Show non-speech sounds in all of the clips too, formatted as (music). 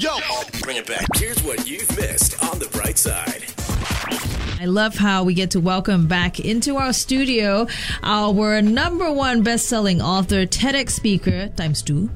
Yo, bring it back. Here's what you've missed on the bright side. I love how we get to welcome back into our studio our number one best-selling author, TEDx speaker times two,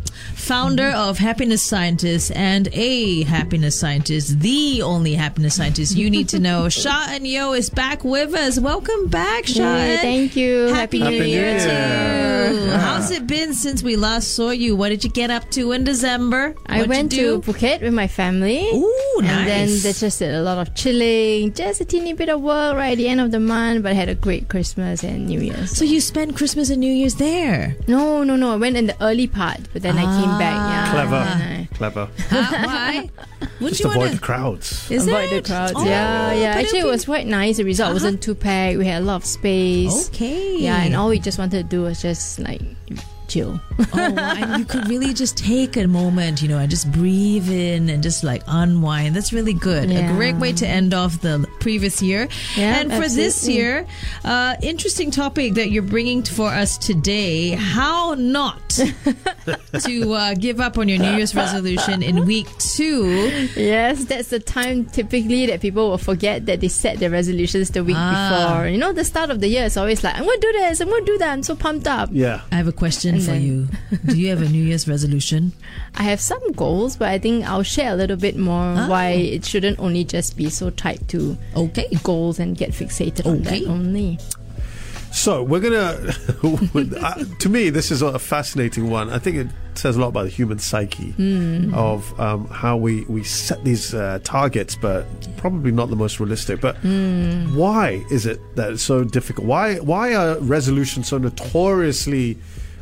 founder of Happiness Scientist and a happiness scientist, the only happiness scientist you need to know. (laughs) Sha-En Yeo is back with us. Welcome back, Sha. Hey, thank you. Happy, Happy New Year, to you. Yeah. How's it been since we last saw you? What did you get up to in December? I What'd went to? Phuket with my family. Ooh, nice. And then they just did a lot of chilling, just a teeny bit of work right at the end of the month, but I had a great Christmas and New Year's. So you spent Christmas and New Year's there. No, no, no. I went in the early part, but then I came back. Yeah. Clever. and Clever. (laughs) Uh, why? Would Just you avoid wanna- the crowds. Is I avoid the crowds. Oh, yeah, yeah. Actually, it it'll was quite nice. The result Uh-huh. wasn't too packed. We had a lot of space. okay. Yeah, and all we just wanted to do was just like chill. oh, (laughs) and you could really just take a moment, you know, and just breathe in and just like unwind. That's really good. A great way to end off the previous year. Yeah, and for this year, uh, interesting topic that you're bringing for us today: how not (laughs) to uh, give up on your New Year's resolution in week two. Yes, that's the time typically that people will forget that they set their resolutions the week Ah. before. You know, the start of the year is always like, I'm going to do this, I'm going to do that, I'm so pumped up. Yeah. I have a question And for then- you. (laughs) Do you have a New Year's resolution? I have some goals, but I think I'll share a little bit more Ah. why it shouldn't only just be so tied to Okay. goals and get fixated on Okay. that only. So we're gonna. (laughs) uh, to me, this is a fascinating one. I think it says a lot about the human psyche Hmm. of um, how we we set these uh, targets, but probably not the most realistic. But Hmm. why is it that it's so difficult? Why why are resolutions so notoriously?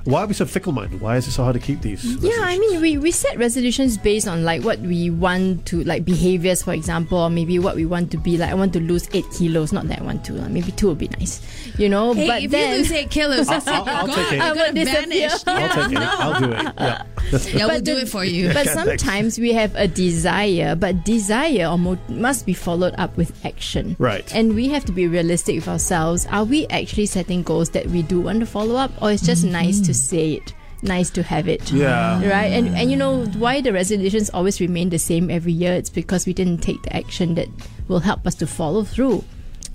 Why are we so fickle-minded? Why is it so hard to keep these? Yeah, I mean, we, we set resolutions based on like what we want to, like behaviors, for example, or maybe what we want to be. Like, I want to lose eight kilos, not that I want to. uh, Maybe two would be nice, you know. Hey, but if then, you lose eight kilos, (laughs) I'll- it. You're I'll take it. You're I gonna will disappear. vanish. (laughs) I'll Yeah, take it. I'll do it. Yeah. (laughs) Yeah, we'll do the- it for you. But sometimes we have a desire, but desire or mo- must be followed up with action. Right. And we have to be realistic with ourselves. Are we actually setting goals that we do want to follow up, or it's just nice to say it, nice to have it? Yeah. Right. And and you know why the resolutions always remain the same every year? It's because we didn't take the action that will help us to follow through.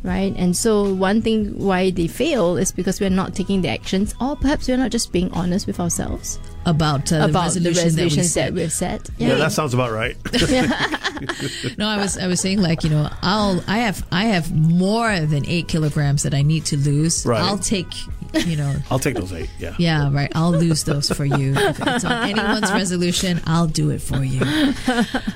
Right, and so one thing why they fail is because we're not taking the actions, or perhaps we're not just being honest with ourselves about uh, about the the resolutions resolutions that we that, set. we've set. Yeah, that sounds about right. (laughs) No, I was I was saying like you know I'll I have I have more than eight kilograms that I need to lose. Right. I'll take you know (laughs) I'll take those eight. Yeah. yeah right. I'll lose those for you. (laughs) If it's on anyone's resolution, I'll do it for you.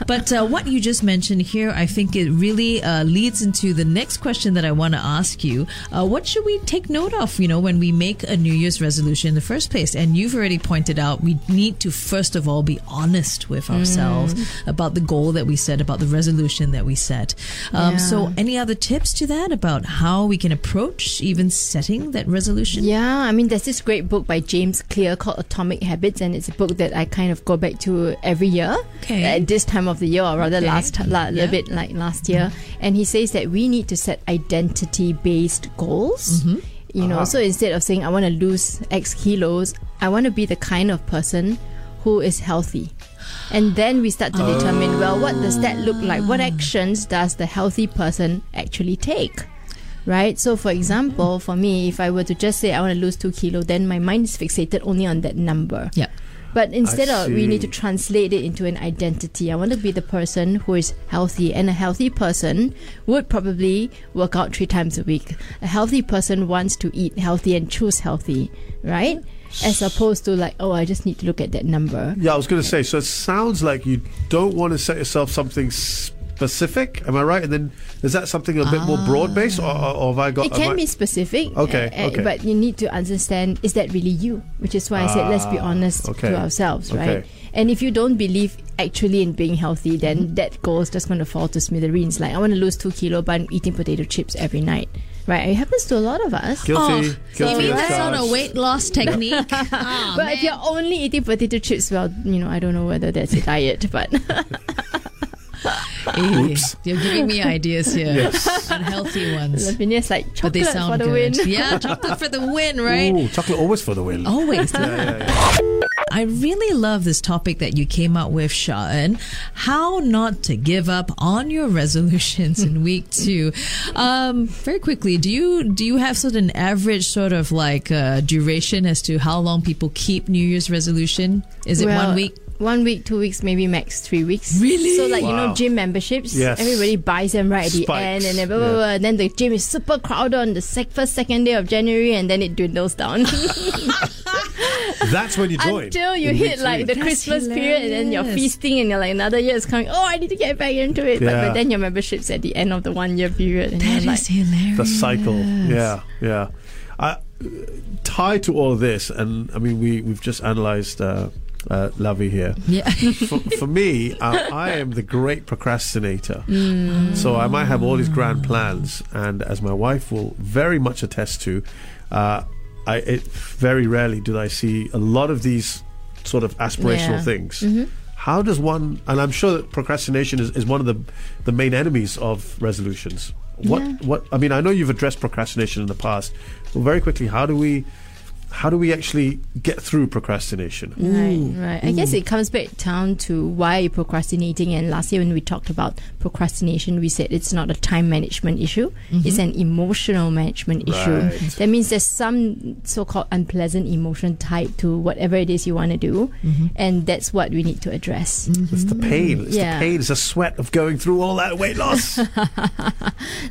But uh, what you just mentioned here, I think it really uh, leads into the next question that I want to ask you. Uh, what should we take note of? You know, when we make a New Year's resolution in the first place, and you've already pointed out we need to first of all be honest with ourselves about the goal that we set, about the resolution that we set. Um, Yeah. So, any other tips to that about how we can approach even setting that resolution? Yeah, I mean, there's this great book by James Clear called Atomic Habits, and it's a book that I kind of go back to every year Okay. at this time of the year, or rather Okay. last la, Yeah. bit like last year. And he says that we need to set identity-based goals. Mm-hmm. You know, Uh-huh. so instead of saying I want to lose X kilos, I want to be the kind of person who is healthy. And then we start to determine, well, what does that look like? What actions does the healthy person actually take? Right? So, for example, for me, if I were to just say I want to lose two kilo, then my mind is fixated only on that number. Yeah. But instead of we need to translate it into an identity. I want to be the person who is healthy, and a healthy person would probably work out three times a week. A healthy person wants to eat healthy and choose healthy, right? As opposed to like, oh, I just need to look at that number. Yeah, I was going to say. So it sounds like you don't want to set yourself something specific. Am I right? And then is that something a bit more broad based, or, or, or have I got? It can I- be specific, Okay, uh, okay. but you need to understand is that really you? Which is why I said let's be Ah, honest okay, to ourselves, right? okay. And if you don't believe actually in being healthy, then Mm-hmm. that goal is just going to fall to smithereens. Like I want to lose two kilo, but I'm eating potato chips every night, right? It happens to a lot of us. Guilty. you guilty mean as that's not a weight loss (laughs) technique? (laughs) Ah, but if you're only eating potato chips, well, you know, I don't know whether that's a diet, but Hey, (laughs) Oops. You're giving me ideas here. (laughs) Yes. Unhealthy ones. Lavinia's like But they sound for the good. win. Yeah, chocolate for the win, right? Ooh, chocolate always for the win. Always. Yeah, yeah, yeah. I really love this topic that you came up with, Sha-En. How not to give up on your resolutions in (laughs) week two. Um, very quickly, do you do you have sort of an average sort of like uh, duration as to how long people keep New Year's resolution? Is it Well, one week? One week, two weeks, maybe max three weeks. Really? So like you know gym memberships, Yes. everybody buys them right at the end, and then blah, blah, Yeah. blah, and then the gym is super crowded on the sec- first second day of January, and then it dwindles down (laughs) That's when you join. until you hit like the That's Christmas period, and then you're feasting, and you're like another year is coming. Oh, I need to get back into it. But, Yeah. but then your membership's at the end of the one year period, and That you're like, hilarious. the cycle. Yeah, yeah. I, tied to all of this, and I mean, we we've just analysed uh, uh, Lavi here. Yeah. (laughs) for, for me, uh, I am the great procrastinator. So I might have all these grand plans, and as my wife will very much attest to, uh, I it, very rarely do I see a lot of these sort of aspirational Yeah. things. How does one? And I'm sure that procrastination is, is one of the the main enemies of resolutions. What Yeah. what? I mean, I know you've addressed procrastination in the past. Well, very quickly, how do we? How do we actually get through procrastination? Right, right. I guess it comes back down to why are you're procrastinating. And last year, when we talked about procrastination, we said it's not a time management issue, mm-hmm. it's an emotional management issue. Right. That means there's some so called unpleasant emotion tied to whatever it is you want to do. Mm-hmm. And that's what we need to address. It's the mm-hmm. pain. It's Yeah. the pain. It's the sweat of going through all that weight loss. (laughs)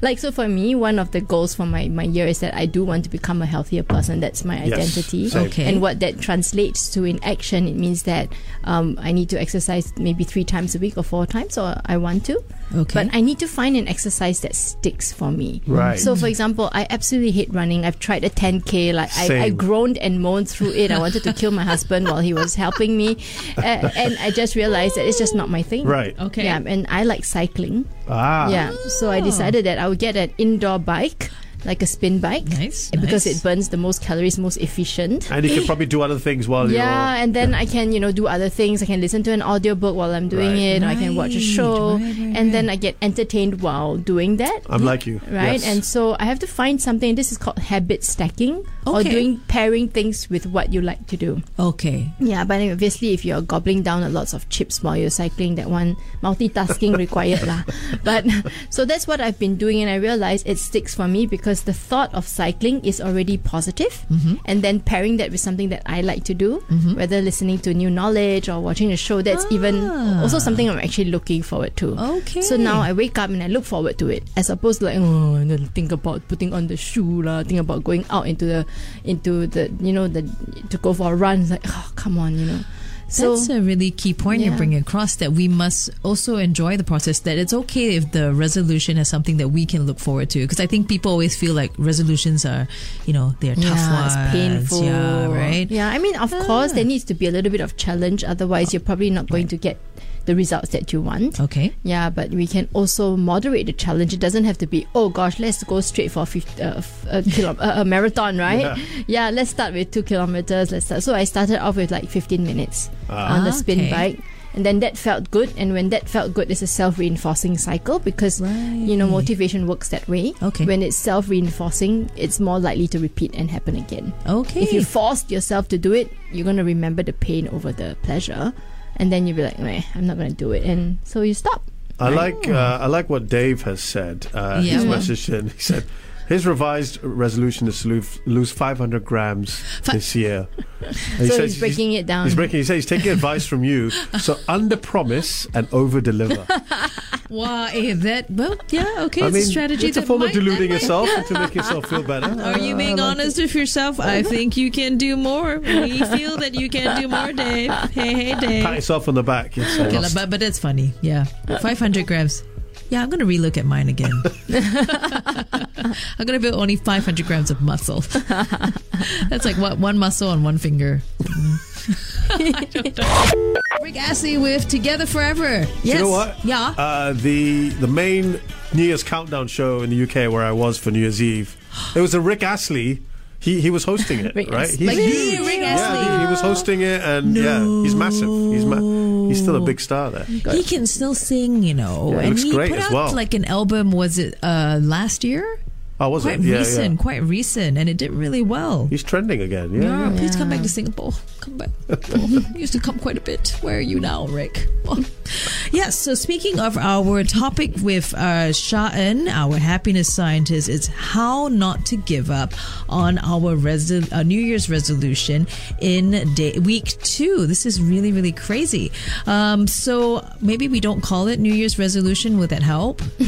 Like, so for me, one of the goals for my, my year is that I do want to become a healthier person. That's my Yes, identity. Same. Okay. And what that translates to in action, it means that um, I need to exercise maybe three times a week or four times, or I want to. Okay. But I need to find an exercise that sticks for me. Right. So, for example, I absolutely hate running. I've tried a 10K. Like, I, I groaned and moaned through it. I wanted to kill my husband while he was helping me. (laughs) Uh, and I just realized that it's just not my thing. right. okay. Yeah, and I like cycling. Ah. Yeah, so I decided that I would get an indoor bike, like a spin bike, Nice, because nice. it burns the most calories, most efficient. And you can probably do other things while (laughs) Yeah, you're. and then I can, you know, do other things. I can listen to an audiobook while I'm doing Right. it. Or I can watch a show, right, right, and then I get entertained while doing that. I'm like you. Right, Yes. and so I have to find something. This is called habit stacking, or doing pairing things with what you like to do. okay. Yeah, but obviously, if you're gobbling down a lots of chips while you're cycling, that one multitasking (laughs) required lah. But (laughs) so that's what I've been doing, and I realize it sticks for me because the thought of cycling is already positive, and then pairing that with something that I like to do, whether listening to new knowledge or watching a show, that's even Ah. also something I'm actually looking forward to. Okay. So now I wake up and I look forward to it, as opposed to like oh, and then think about putting on the shoe lah, think about going out into the into the you know the to go for a run. It's like oh come on, you know. So That's a really key point you're bringing across that we must also enjoy the process. That it's okay if the resolution is something that we can look forward to. Because I think people always feel like resolutions are, you know, they're tough yeah, ones. it's painful. Yeah, right. Yeah, I mean, of course, there ah. needs to be a little bit of challenge. Otherwise, you're probably not going to get the results that you want. Okay. Yeah, but we can also moderate the challenge. It doesn't have to be, oh gosh, let's go straight for 50, uh, f- a, kilo- a, a marathon, right? Yeah. let's start with two kilometers. Let's start. So I started off with like 15 minutes ah. on the spin okay. bike. And then that felt good. And when that felt good, it's a self reinforcing cycle because, you know, motivation works that way. Okay. When it's self reinforcing, it's more likely to repeat and happen again. Okay. If you forced yourself to do it, you're going to remember the pain over the pleasure. And then you'll be like, Meh, I'm not going to do it. And so you stop. I like uh, I like what Dave has said. Uh, Yeah. His message in. He said his revised resolution is to lose, lose 500 grams this year. (laughs) So he's breaking it down. He's breaking. He says he's taking advice from you. So (laughs) under promise and over deliver. (laughs) wow, eh, that, well, yeah, okay. I it's mean, a strategy. it's a form of deluding yourself to make yourself feel better. Are you being like honest with yourself? I think you can do more. We feel that you can do more, Dave. Hey, hey. Dave. Pat yourself on the back. Yes, Okay, but, but that's funny. Yeah. 500 grams. Yeah, I'm going to relook at mine again. (laughs) (laughs) I'm going to build only 500 grams of muscle. (laughs) that's like what? One muscle on one finger. Rick Astley with Together Forever. Yes. you know what? Yeah. Uh, the the main New Year's countdown show in the UK where I was for New Year's Eve, it was a Rick Astley. He he was hosting it, (laughs) right? Astley. Like huge. Rick Yeah, he, he was hosting it, and yeah, he's massive. He's ma- he's still a big star there. he can still sing, you know. Yeah, and looks he great put out well. like an album, was it uh, last year? Oh, was quite it? Yeah, recent, yeah. quite recent, and it did really well. He's trending again. Yeah. Yeah, please come back to Singapore. Come back. (laughs) you used to come quite a bit. Where are you now, Rick? (laughs) yes. So speaking of our topic with uh, Sha-En, our happiness scientist, is how not to give up on our resol- uh, New Year's resolution in day week two. This is really really crazy. Um, so maybe we don't call it New Year's resolution. Would that help? (laughs)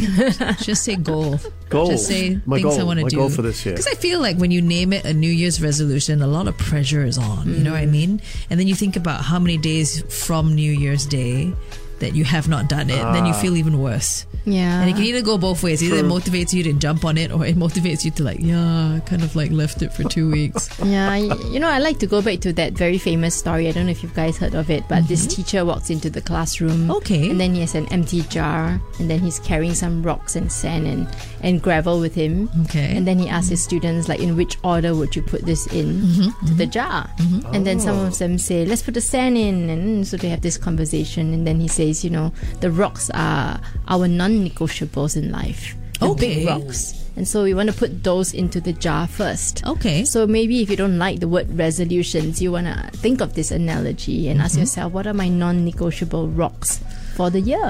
Just say goal. Goal. Just say My things I want to do. goal for this year. Because I feel like when you name it a New Year's resolution, a lot of pressure is on. You know what I mean? And then you think about how many days from New Year's Day that you have not done it, then you Ah. feel even worse. Yeah. And it can either go both ways. Either it True. motivates you to jump on it, or it motivates you to like, yeah, kind of like left it for two weeks. (laughs) Yeah, you know, I like to go back to that very famous story. I don't know if you guys heard of it, but this mm-hmm. teacher walks into the classroom. Okay. And then he has an empty jar, and then he's carrying some rocks and sand and, and gravel with him. Okay. And then he asks his students, like, in which order would you put this in mm-hmm. to the mm-hmm. jar? And then some oh. of them say, let's put the sand in. And so they have this conversation. And then he says, you know, the rocks are our non negotiables in life. Okay. big rocks. And so we want to put those into the jar first. okay. So maybe if you don't like the word resolutions, you want to think of this analogy and ask mm-hmm. yourself, what are my non-negotiable rocks for the year?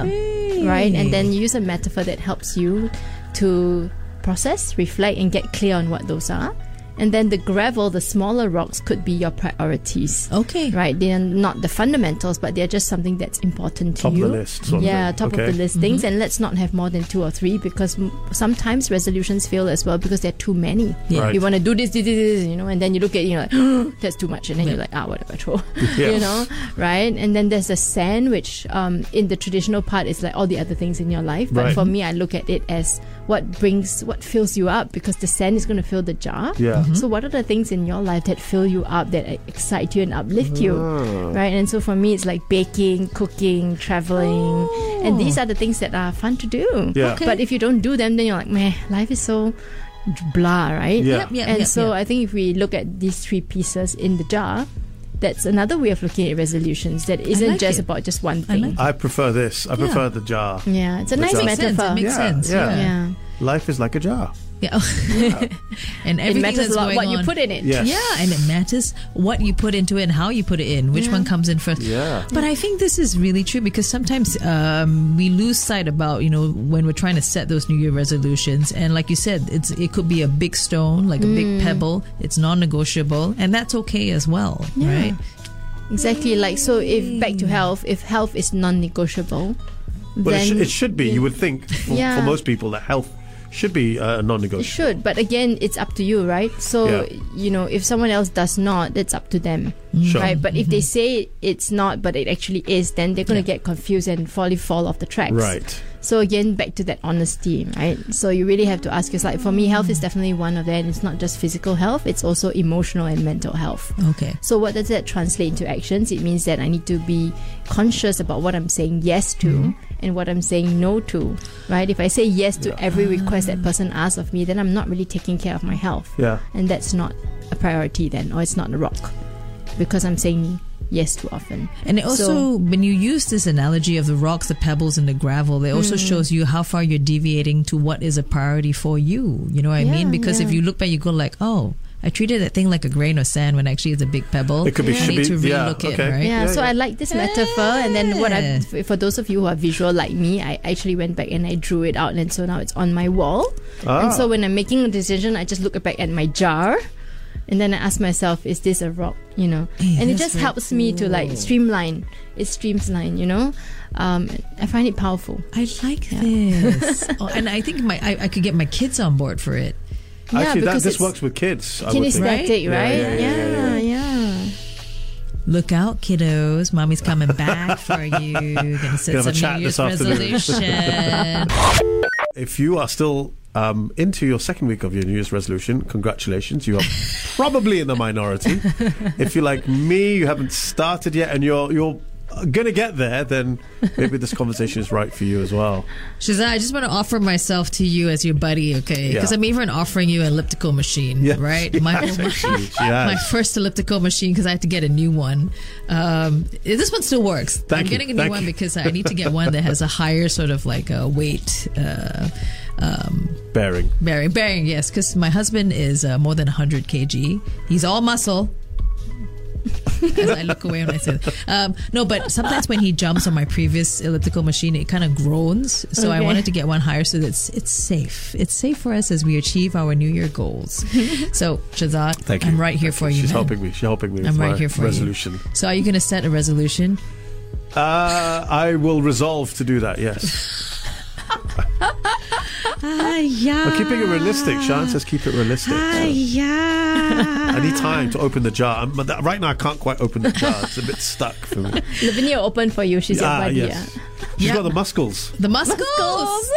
Right? And then you use a metaphor that helps you to process, reflect, and get clear on what those are. And then the gravel, the smaller rocks, could be your priorities. okay. Right? They are not the fundamentals, but they're just something that's important to you. Top of the list. Sort Yeah, of thing. top okay. of the list things, and let's not have more than two or three because m- sometimes resolutions fail as well because there are too many. Yeah. Right. You want to do this, this, this, this, you know, and then you look at it, you're like, that's too much, and then you're like, ah, whatever, throw, (laughs) Yeah. you know, right? And then there's the sand, which um, in the traditional part is like all the other things in your life, but Right. for me, I look at it as what brings, what fills you up because the sand is going to fill the jar. Yeah. So, what are the things in your life that fill you up, that excite you and uplift you? Ah. Right. And so, for me, it's like baking, cooking, traveling. And these are the things that are fun to do. Yeah. Okay. But if you don't do them, then you're like, man, life is so blah, right? Yeah. Yep, yep, and yep, so, yep. I think if we look at these three pieces in the jar, that's another way of looking at resolutions that isn't like just it. about just one I thing. like I prefer this. I prefer the jar. yeah, it's a The nice jar. Makes sense. metaphor. It makes Yeah, sense. yeah. Yeah. yeah. Life is like a jar. Yeah. (laughs) and everything It everything matters that's a lot going what you put in it. Yes. Yeah, and it matters what you put into it and how you put it in, which Yeah. one comes in first. Yeah. But I think this is really true because sometimes um, we lose sight about you know when we're trying to set those New Year resolutions, and like you said, it's it could be a big stone, like a Mm. big pebble. It's non-negotiable, and that's okay as well, Yeah. right? Exactly. Like so, if back to health, if health is non-negotiable, But it, then sh- it should be. You would think for, Yeah. for most people that health should be uh, non-negotiable. should, but again, it's up to you, right? So, Yeah. you know, if someone else does not, it's up to them, Sure. right? But if they say it's not, but it actually is, then they're going to Yeah. get confused and probably fall off the tracks. Right. So again, back to that honesty, right? So you really have to ask yourself. For me, health is definitely one of them. It's not just physical health; it's also emotional and mental health. Okay. So what does that translate into actions? It means that I need to be conscious about what I'm saying yes to mm-hmm. and what I'm saying no to, right? If I say yes to every request that person asks of me, then I'm not really taking care of my health. Yeah. And that's not a priority then, or it's not a rock. Because I'm saying yes too often. And it also, So- when you use this analogy of the rocks, the pebbles, and the gravel, it also Hmm. shows you how far you're deviating to what is a priority for you. You know what I mean? Because if you look back, you go like, oh, I treated that thing like a grain of sand when actually it's a big pebble. It could be. Yeah. Should need be. to yeah. relook it, okay. right? Yeah, Yeah, so yeah. I like this metaphor, and then what I, for those of you who are visual like me, I actually went back and I drew it out, and so now it's on my wall. Ah. And so when I'm making a decision, I just look back at my jar, and then I ask myself, "Is this a rock?" You know, Hey, and it just very helps me to like streamline. It streamline, you know. Um, I find it powerful. I like Yeah. this. (laughs) oh, and I think my I, I could get my kids on board for it. Yeah, Actually, that, because this works with kids. I would think. Kinesthetic, Yeah, right? yeah, yeah, yeah, yeah. Look out, kiddos. Mommy's coming back (laughs) for you. Gonna set Gonna have a some chat New Year's this afternoon. resolution. (laughs) If you are still um, into your second week of your New Year's resolution, congratulations. You are (laughs) probably in the minority. if you're like me, you haven't started yet, and you're you're gonna get there, then maybe this conversation is right for you as well. Shazza, I just want to offer myself to you as your buddy, okay? Because Yeah. I'm even offering you an elliptical machine, Yes, right? (laughs) she My, has, actually. (laughs) My first elliptical machine because I had to get a new one. Um, this one still works. Thank I'm you, getting a new thank one you. because I need to get one that has a higher sort of like uh, weight uh, um, Bearing. bearing. Bearing, yes, because my husband is uh, more than 100 kg. He's all muscle. As I look away when I say that. Um, no, but sometimes when he jumps on my previous elliptical machine, it kind of groans. So I wanted to get one higher so that it's, it's safe. It's safe for us as we achieve our New Year goals. (laughs) so, Shehzad, Thank you. I'm right here Thank for you. She's man. helping me. She's helping me I'm my right here for you. resolution. So, are you going to set a resolution? Uh, I will resolve to do that, yes. (laughs) Yeah. I'm keeping it realistic. Sha-En says keep it realistic. Ah, So yeah. I need time to open the jar. But that, right now, I can't quite open the jar. It's a bit stuck for me. Lavinia open for you. She's your Ah, buddy. yes. yeah. She's Yeah. got the muscles. The muscles. Muscles.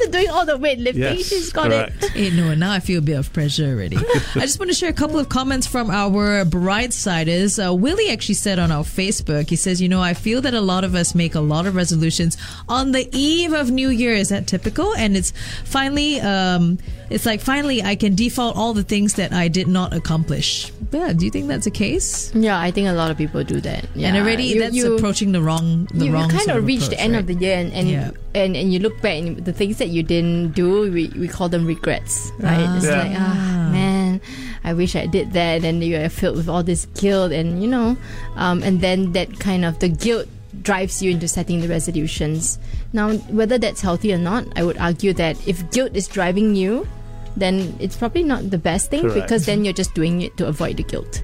After doing all the weightlifting, Yes, she's got correct. it. (laughs) Hey, no, now I feel a bit of pressure already. (laughs) I just want to share a couple of comments from our Brightsiders. Uh, Willie actually said on our Facebook, he says, you know, I feel that a lot of us make a lot of resolutions on the eve of New Year. Is that typical? And it's finally, um, it's like finally I can default all the things that I did not accomplish. Yeah, do you think that's the case? Yeah, I think a lot of people do that. Yeah. and already You- that's you- approaching the wrong, the you, you wrong. kind sort of reach approach, the end right? of the year and and, Yeah. And and you look back and the things that you didn't do we, we call them regrets right Ah. it's Yeah. like ah man i wish i did that and you are filled with all this guilt and you know um, and then that kind of the guilt drives you into setting the resolutions now whether that's healthy or not i would argue that if guilt is driving you then it's probably not the best thing Correct. because then you're just doing it to avoid the guilt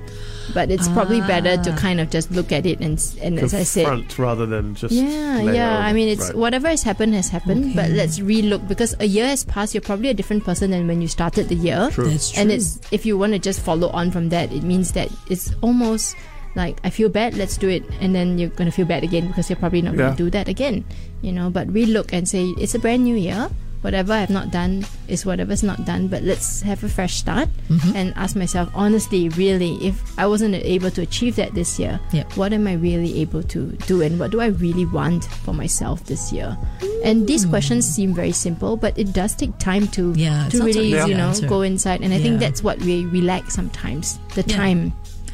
but it's probably better to Ah. kind of just look at it and s- and as i said Confront rather than just. yeah, yeah. over. I mean, it's Right. whatever has happened has happened, but let's relook because a year has passed. You're probably a different person than when you started the year. True. That's true. And it's if you want to just follow on from that, it means that it's almost like I feel bad, let's do it, and then you're gonna feel bad again because you're probably not Yeah. gonna do that again. You know, but relook and say it's a brand new year. Whatever I've not done is whatever's not done, but let's have a fresh start Mm-hmm. and ask myself honestly, really, if I wasn't able to achieve that this year, Yep. what am I really able to do and what do I really want for myself this year? And these questions seem very simple, but it does take time to Yeah, to really you know answer. go inside. And I think that's what we we lack sometimes the Yeah. time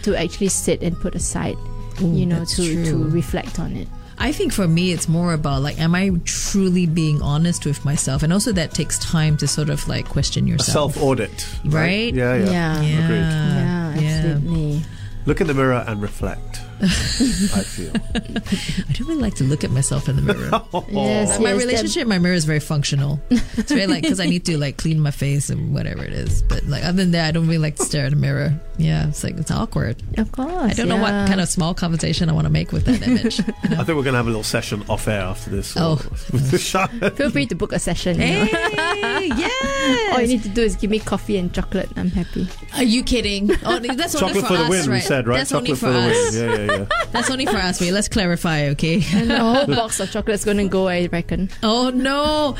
to actually sit and put aside, Ooh, you know, to to reflect on it. I think for me, it's more about like, am I truly being honest with myself? And also, that takes time to sort of like question yourself. self audit. Right? Yeah, yeah. Yeah. Yeah. Yeah, yeah. absolutely. Look in the mirror and reflect. I feel. (laughs) I don't really like to look at myself in the mirror. (laughs) Oh. Yes, my yes, relationship, my mirror is very functional. It's very like because I need to like clean my face and whatever it is. But like other than that, I don't really like to stare at a mirror. Yeah, it's like it's awkward. of course. I don't know what kind of small conversation I want to make with that image. you (laughs) know? I think we're going to have a little session off air after this. Oh. With the shot. Feel free to book a session. you. Hey, yes. All you need to do is give me coffee and chocolate. I'm happy. Are you kidding? Oh, that's only Chocolate for, for the us, win, right? we said, right? That's Chocolate only for, for the win. Yeah, yeah, yeah. (laughs) That's only for us. Let's clarify, okay? And the whole box of chocolate's gonna go, I reckon. Oh no.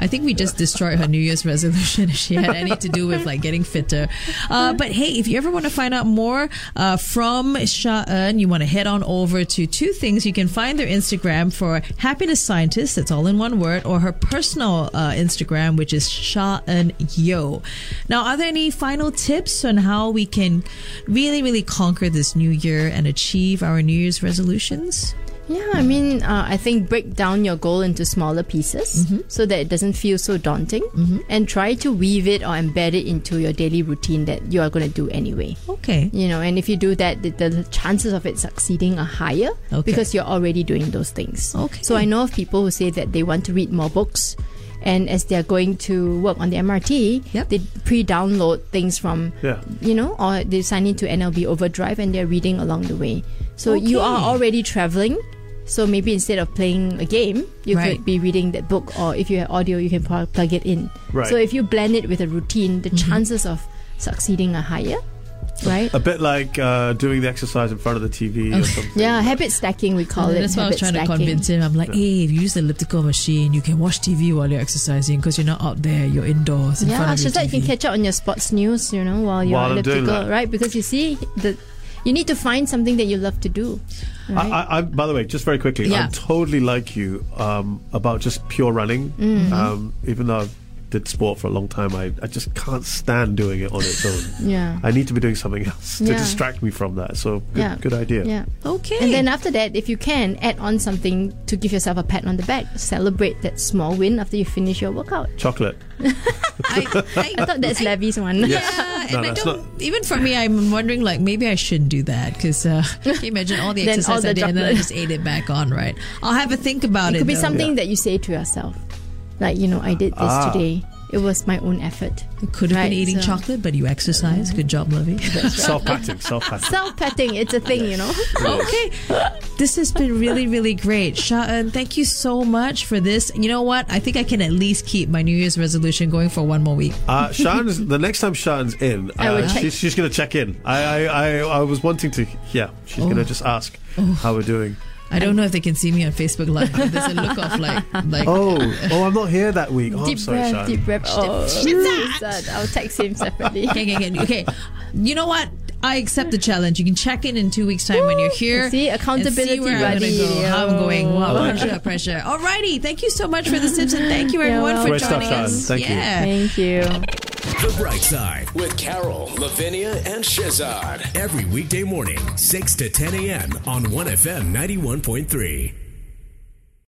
I think we just destroyed her New Year's resolution if (laughs) she had any to do with like getting fitter. Uh, but hey, if you ever want to find out more uh, from Sha-En, you want to head on over to two things. You can find their Instagram for Happiness Scientist, that's all in one word, or her personal uh, Instagram, which is Sha-En Yeo. Now, are there any final tips on how we can really, really conquer this new year and achieve our New Year's resolutions? Yeah, I mean, uh, I think break down your goal into smaller pieces so that it doesn't feel so daunting and try to weave it or embed it into your daily routine that you are going to do anyway. Okay. You know, and if you do that, the, the chances of it succeeding are higher Okay. because you're already doing those things. Okay. So I know of people who say that they want to read more books. And as they're going to work on the MRT, Yep. they pre-download things from Yeah. you know, or they sign into NLB Overdrive and they're reading along the way. So you are already traveling. So maybe instead of playing a game, you Right. could be reading that book, or if you have audio, you can pl- plug it in. Right. So if you blend it with a routine, the Mm-hmm. chances of succeeding are higher, right? A bit like uh, doing the exercise in front of the TV or something. Yeah, habit stacking we call it. That's why I was habit trying to convince him. I'm like, hey, if you use the elliptical machine, you can watch TV while you're exercising because you're not out there, you're indoors in Yeah, front of your just like you can catch up on your sports news, you know, while you're While elliptical, right? Because you see the. You need to find something that you love to do. I, Right? I, I, by the way, just very quickly, Yeah. I'm totally like you um, about just pure running. Mm-hmm. Um, even though I've did sport for a long time, I, I just can't stand doing it on its own. (laughs) Yeah. I need to be doing something else to Yeah. distract me from that. So good, Yeah. good idea. Yeah. Okay. And then after that, if you can, add on something to give yourself a pat on the back. Celebrate that small win after you finish your workout. Chocolate. (laughs) I, I, I (laughs) thought that's Lavi's one. Yeah, No, and I don't. not- Even for me, I'm wondering like maybe I shouldn't do that because uh, can you imagine all the exercise all I the did and then I just ate it back on. Right? I'll have a think about it. It could be though. something that you say to yourself. Like, you know, I did this Ah. today. It was my own effort. It could have Right, been eating so- chocolate, but you exercise. Good job, Lovey. (laughs) Self patting. Self patting. Self petting, it's a thing, you know. (laughs) okay. This has been really, really great. Sha-En, thank you so much for this. You know what? I think I can at least keep my New Year's resolution going for one more week. Uh, Sha-En's the next time Sha-En's in, uh, check. she's, she's going to check in. I, I, I, I was wanting to, yeah, she's going to just ask how we're doing. I don't know if they can see me on Facebook Live. There's a look of like, like Oh, oh, I'm not here that week. Oh, I'm deep sorry, breath, Sha-En. deep breath. Oh, Shehzad. I'll text him separately. Okay, okay, okay. okay. You know what? I accept the challenge. You can check in in two weeks' time when you're here. See, and accountability see where I'm gonna buddy. go, how I'm going. Oh. Wow, I like pressure, pressure. Alrighty, thank you so much for the tips and thank you everyone for Great stuff, joining Sharon. us. Thank you. Thank you. The Bright Side with Carol, Lavinia, and Shehzad. Every weekday morning, 6 to 10 a.m. on 1FM 91.3.